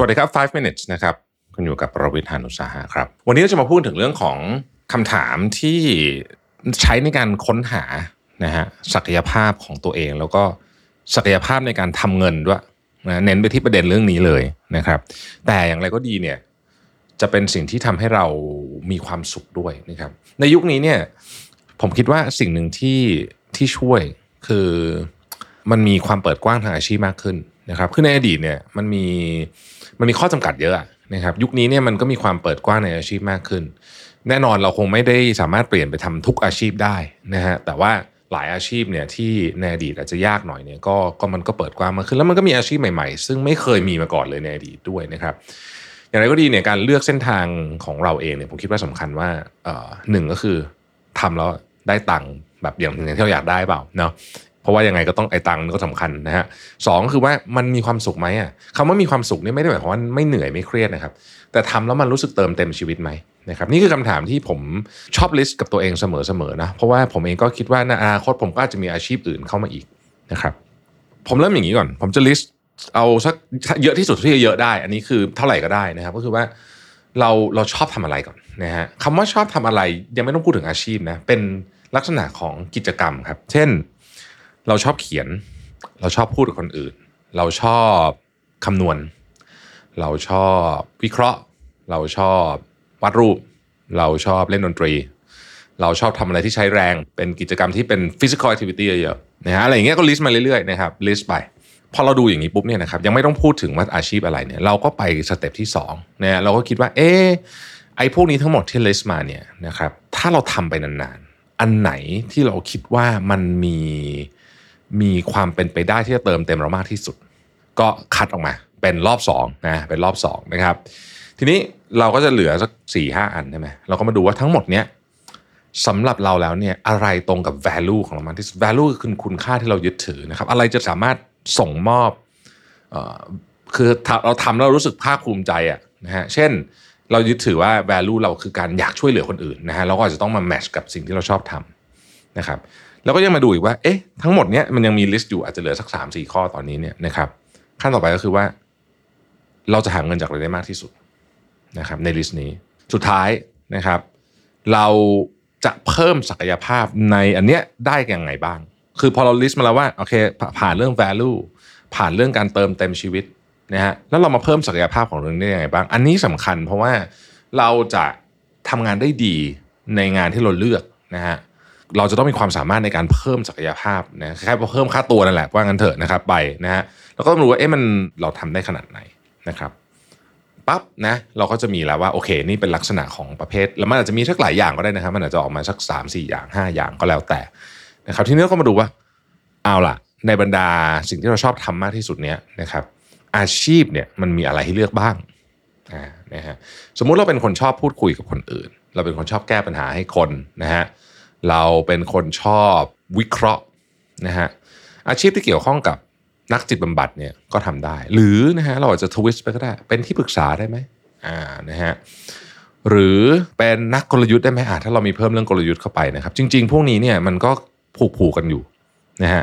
สวัสดีครับ 5 minutes นะครับคุณอยู่กับประวิทยานุสาหะครับ วันนี้เราจะมาพูดถึงเรื่องของคำถามที่ใช้ในการค้นหานะฮะศักยภาพของตัวเอง แล้วก็ศักยภาพในการทำเงินด้วยนะเน้นไปที่ประเด็นเรื่องนี้เลยนะครับ แต่อย่างไรก็ดีเนี่ยจะเป็นสิ่งที่ทำให้เรามีความสุขด้วยนะครับ ในยุคนี้เนี่ยผมคิดว่าสิ่งหนึ่งที่ที่ช่วยคือมันมีความเปิดกว้างทางอาชีพมากขึ้น นะครับคือในอดีตเนี่ยมันมีมันมีข้อจำกัดเยอะนะครับยุคนี้เนี่ยมันก็มีความเปิดกว้างในอาชีพมากขึ้น แน่นอนเราคงไม่ได้สามารถเปลี่ยนไปทำทุกอาชีพได้นะฮะแต่ว่าหลายอาชีพเนี่ยที่ในอดีตอาจจะยากหน่อยเนี่ยก็ก็มันก็เปิดกว้างมากขึ้น แล้วมันก็มีอาชีพใหม่ๆ ซึ่งไม่เคยมีมาก่อนเลยในอดีตด้วยนะครับ อย่างไรก็ดีเนี่ยการเลือกเส้นทางของเราเองเนี่ยผมคิดว่าสำคัญว่าเอ่อหนึ่งก็คือทำแล้วได้ตังค์แบบอย่างที่เราอยากได้เปล่าเนาะ ราะว่ายังไงก็ต้องไอ้ตังค์ก็สำคัญนะฮะสองคือว่ามันมีความสุขไหมอะคำว่ามีความสุขนี่ไม่ได้หมายความว่าไม่เหนื่อยไม่เครียดนะครับ แต่ทำแล้วมันรู้สึกเติมเต็มชีวิตไหมนะครับนี่คือคำถามที่ผมชอบลิสต์กับตัวเองเสมอๆนะเพราะว่าผมเองก็คิดว่าในอนาคตผมก็อาจจะมีอาชีพอื่นเข้ามาอีกนะครับ ผมเริ่มอย่างนี้ก่อน ผมจะลิสต์เอาสักเยอะที่สุดที่จะเยอะได้ อันนี้คือเท่าไหร่ก็ได้นะครับ ก็คือว่าเราเราชอบทำอะไรก่อนนะฮะคำว่าชอบทำอะไรยังไม่ต้องพูดถึงอาชีพนะเป็นลักษณะของกิจกรรมครับ เช่น เราชอบเขียน เราชอบพูดกับคนอื่น เราชอบคำนวณ เราชอบวิเคราะห์ เราชอบวาดรูป เราชอบเล่นดนตรี เราชอบทำอะไรที่ใช้แรง เป็นกิจกรรมที่เป็น physical activity เยอะๆนะฮะอะไรอย่างเงี้ยก็ list มาเรื่อยๆนะครับ list ไปพอเราดูอย่างนี้ปุ๊บเนี่ยนะครับยังไม่ต้องพูดถึงว่าอาชีพอะไรเนี่ยเราก็ไป step ที่2นะเราก็คิดว่าเออไอ้พวกนี้ทั้งหมดที่ list มาเนี่ยนะครับถ้าเราทำไปนานๆ อันไหนที่เราคิดว่ามันมี มีความเป็นไปได้ที่จะเติมเต็มเรามากที่สุด ก็คัดออกมา เป็นรอบ2นะเป็นรอบ2นะครับ ทีนี้เราก็จะเหลือสักสี่ห้าอันใช่ไหมเราก็มาดูว่าทั้งหมดเนี้ยสำหรับเราแล้วเนี่ยอะไรตรงกับ value ของเรามากที่สุด value คือคุณค่าที่เรายึดถือนะครับ อะไรจะสามารถส่งมอบอ่อคือเราทำแล้วรารู้สึกภาคภูมิใจอะนะฮะเช่นเรายึดถือว่า value เราคือการอยากช่วยเหลือคนอื่นนะฮะเราก็อาจจะต้องมา match กับสิ่งที่เราชอบทำนะครับ แล้วก็ยังมาดูอีกว่า เอ๊ะ ทั้งหมดเนี้ยมันยังมีลิสต์อยู่อาจจะเหลือสักสามสี่ข้อตอนนี้เนี่ยนะครับขั้นต่อไปก็คือว่า เราจะหาเงินจากอะไรได้มากที่สุดนะครับใน list นี้ สุดท้ายนะครับ เราจะเพิ่มศักยภาพในอันเนี้ยได้ยังไงบ้าง คือพอเรา list มาแล้วว่าโอเค ผ่านเรื่อง value ผ่านเรื่องการเติมเต็มชีวิตนะฮะแล้วเรามาเพิ่มศักยภาพของเรื่องนี้ได้ยังไงบ้าง อันนี้สำคัญเพราะว่าเราจะทำงานได้ดีในงานที่เราเลือกนะฮะ เราจะต้องมีความสามารถในการเพิ่มศักยภาพนะแค่เพิ่มค่าตัวนั่นแหละว่างั้นเถอะนะครับไปนะฮะแล้วก็ต้องรู้ว่าเอ๊ะมันเราทำได้ขนาดไหนนะครับปั๊บนะเราก็จะมีแล้วว่าโอเคนี่เป็นลักษณะของประเภท แล้วมันอาจจะมีสักหลายอย่างก็ได้นะครับ มันอาจจะออกมาสัก 3 4 อย่าง 5 อย่างก็แล้วแต่นะครับทีนี้ก็มาดูว่าเอาล่ะ ในบรรดาสิ่งที่เราชอบทำมากที่สุดเนี้ยนะครับ อาชีพเนี่ยมันมีอะไรให้เลือกบ้างอ่านะฮะสมมุติเราเป็นคนชอบพูดคุยกับคนอื่น เราเป็นคนชอบแก้ปัญหาให้คนนะฮะเเราเป็นคนชอบวิเคราะห์นะฮะอาชีพที่เกี่ยวข้องกับนักจิตบำบัดเนี่ยก็ทำได้ หรือนะฮะเราอาจจะทวิสต์ไปก็ได้ เป็นที่ปรึกษาได้ไหมอ่านะฮะหรือเป็นนักกลยุทธ์ได้ไหมอ่าถ้าเรามีเพิ่มเรื่องกลยุทธ์เข้าไปนะครับ จริง ๆ พวกนี้เนี่ยมันก็ผูกผูกกันอยู่นะฮะ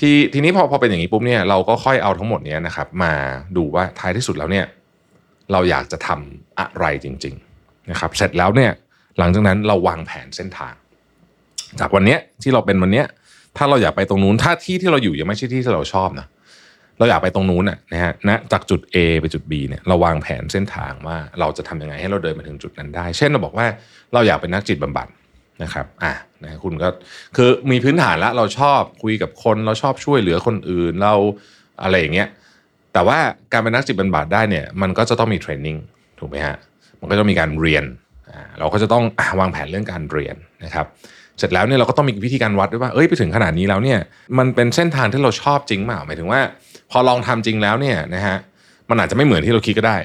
ทีทีนี้พอพอเป็นอย่างนี้ปุ๊บเนี่ยเราก็ค่อยเอาทั้งหมดเนี้ยนะครับมาดูว่าท้ายที่สุดแล้วเนี่ยเราอยากจะทำอะไรจริง ๆ นะครับ เสร็จแล้วเนี่ยหลังจากนั้นเราวางแผนเส้นทาง จากวันเนี้ยที่เราเป็นวันเนี้ยถ้าเราอยากไปตรงนู้นถ้าที่ที่เราอยู่ยังไม่ใช่ที่ที่เราชอบนะเราอยากไปตรงนู้นน่ะนะฮะนะจากจุด A ไปจุด B เนี่ยเราวางแผนเส้นทางว่าเราจะทำยังไงให้เราเดินมาถึงจุดนั้นได้ เช่นเราบอกว่าเราอยากเป็นนักจิตบำบัดนะครับอะนะคุณก็คือมีพื้นฐานแล้วเราชอบคุยกับคนเราชอบช่วยเหลือคนอื่นเราอะไรอย่างเงี้ยแต่ว่าการเป็นนักจิตบำบัดได้เนี่ยมันก็จะต้องมีเทรนนิ่งถูกไหมฮะมันก็ต้องมีการเรียนอ่าเราก็จะต้องอวางแผนเรื่องการเรียนนะครับ เสร็จแล้วเนี่ยเราก็ต้องมีวิธีการวัดด้วยว่าเอ้ยไปถึงขนาดนี้แล้วเนี่ยมันเป็นเส้นทางที่เราชอบจริงเปล่าหมายถึงว่า พอลองทำจริงแล้วเนี่ยนะฮะมันอาจจะไม่เหมือนที่เราคิดก็ได้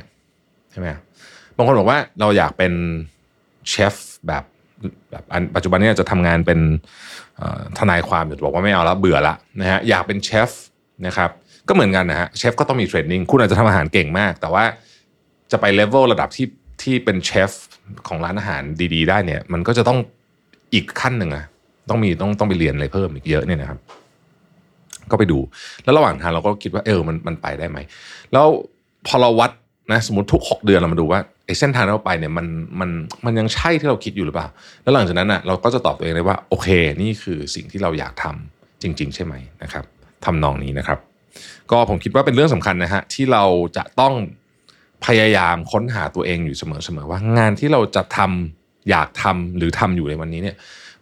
ใช่ไหมบางคนบอกว่าเราอยากเป็นเชฟแบบแบบอันปัจจุบันเนี้จะทำงานเป็นทนายความอยู่บอกว่าไม่เอาแล้วเบื่อละนะฮะอยากเป็นเชฟนะครับก็เหมือนกันนะฮะเชฟก็ต้องมีเทรนนิ่งคุณอาจจะทำอาหารเก่งมาก แต่ว่าจะไปเลเวลระดับที่ที่เป็นเชฟของร้านอาหารดี ๆ ได้เนี่ยมันก็จะต้อง อีกขั้นหนึ่งอะต้องมีต้องต้องไปเรียนอะไรเพิ่มอีกเยอะเนี่ยนะครับ ก็ไปดู แล้วระหว่างทางเราก็คิดว่าเออมันมันไปได้ไหมแล้วพอเราวัดนะสมมติทุก 6 เดือนเรามาดูว่าไอ้เส้นทางที่เราไปเนี่ยมันมันมันยังใช่ที่เราคิดอยู่หรือเปล่า แล้วหลังจากนั้นอะเราก็จะตอบตัวเองได้ว่า โอเค นี่คือสิ่งที่เราอยากทำจริง ๆ ใช่ไหมนะครับทำนองนี้นะครับ ก็ผมคิดว่าเป็นเรื่องสำคัญนะฮะที่เราจะต้องพยายามค้นหาตัวเองอยู่เสมอๆว่างานที่เราจะทำ อยากทำหรือทำอยู่ในวันนี้เนี่ย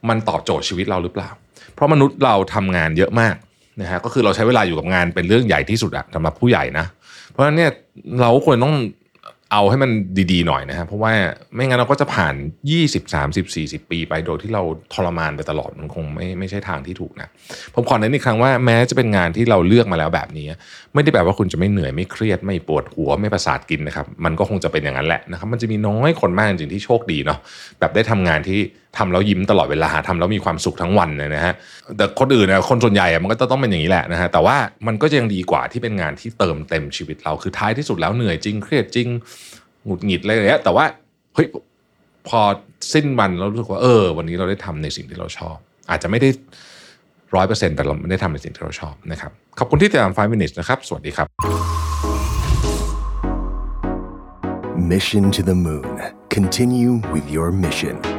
มันตอบโจทย์ชีวิตเราหรือเปล่า เพราะมนุษย์เราทำงานเยอะมากนะฮะก็คือเราใช้เวลาอยู่กับงานเป็นเรื่องใหญ่ที่สุดอะสำหรับผู้ใหญ่นะ เพราะฉะนั้นเนี่ยเราควรต้อง เอาให้มันดีๆหน่อยนะฮะเพราะว่าไม่งั้นเราก็จะผ่าน 20 30 40 ปีไปโดยที่เราทรมานไปตลอดมันคงไม่ไม่ใช่ทางที่ถูกนะผมขอเน้นอีกครั้งว่าแม้จะเป็นงานที่เราเลือกมาแล้วแบบนี้ ไม่ได้แปลว่าคุณจะไม่เหนื่อยไม่เครียดไม่ปวดหัวไม่ประสาทกินนะครับมันก็คงจะเป็นอย่างนั้นแหละนะครับมันจะมีน้อยคนมากจริงๆที่โชคดีเนาะแบบได้ทำงานที่ทำแล้วยิ้มตลอดเวลาทำแล้วมีความสุขทั้งวันเลยนะฮะแต่คนอื่นนะคนส่วนใหญ่อะมันก็ต้องเป็นอย่างนี้แหละนะฮะแต่ว่ามันก็ยังดีกว่าที่เป็นงานที่เติมเต็มชีวิตเราคือท้ายที่สุดแล้วเหนื่อยจริงเครียดจริงหงุดหงิดอะไรอย่างเงี้ยแต่ว่าเฮ้ยพอสิ้นวันเรารู้สึกว่าเออ วันนี้เราได้ทำในสิ่งที่เราชอบ อาจจะไม่ได้ร้อยเปอร์เซ็นต์แต่เราไม่ได้ทำในสิ่งที่เราชอบนะครับขอบคุณที่ติดตาม5 minutes นะครับ สวัสดีครับ Mission to the Moon. Continue with your mission.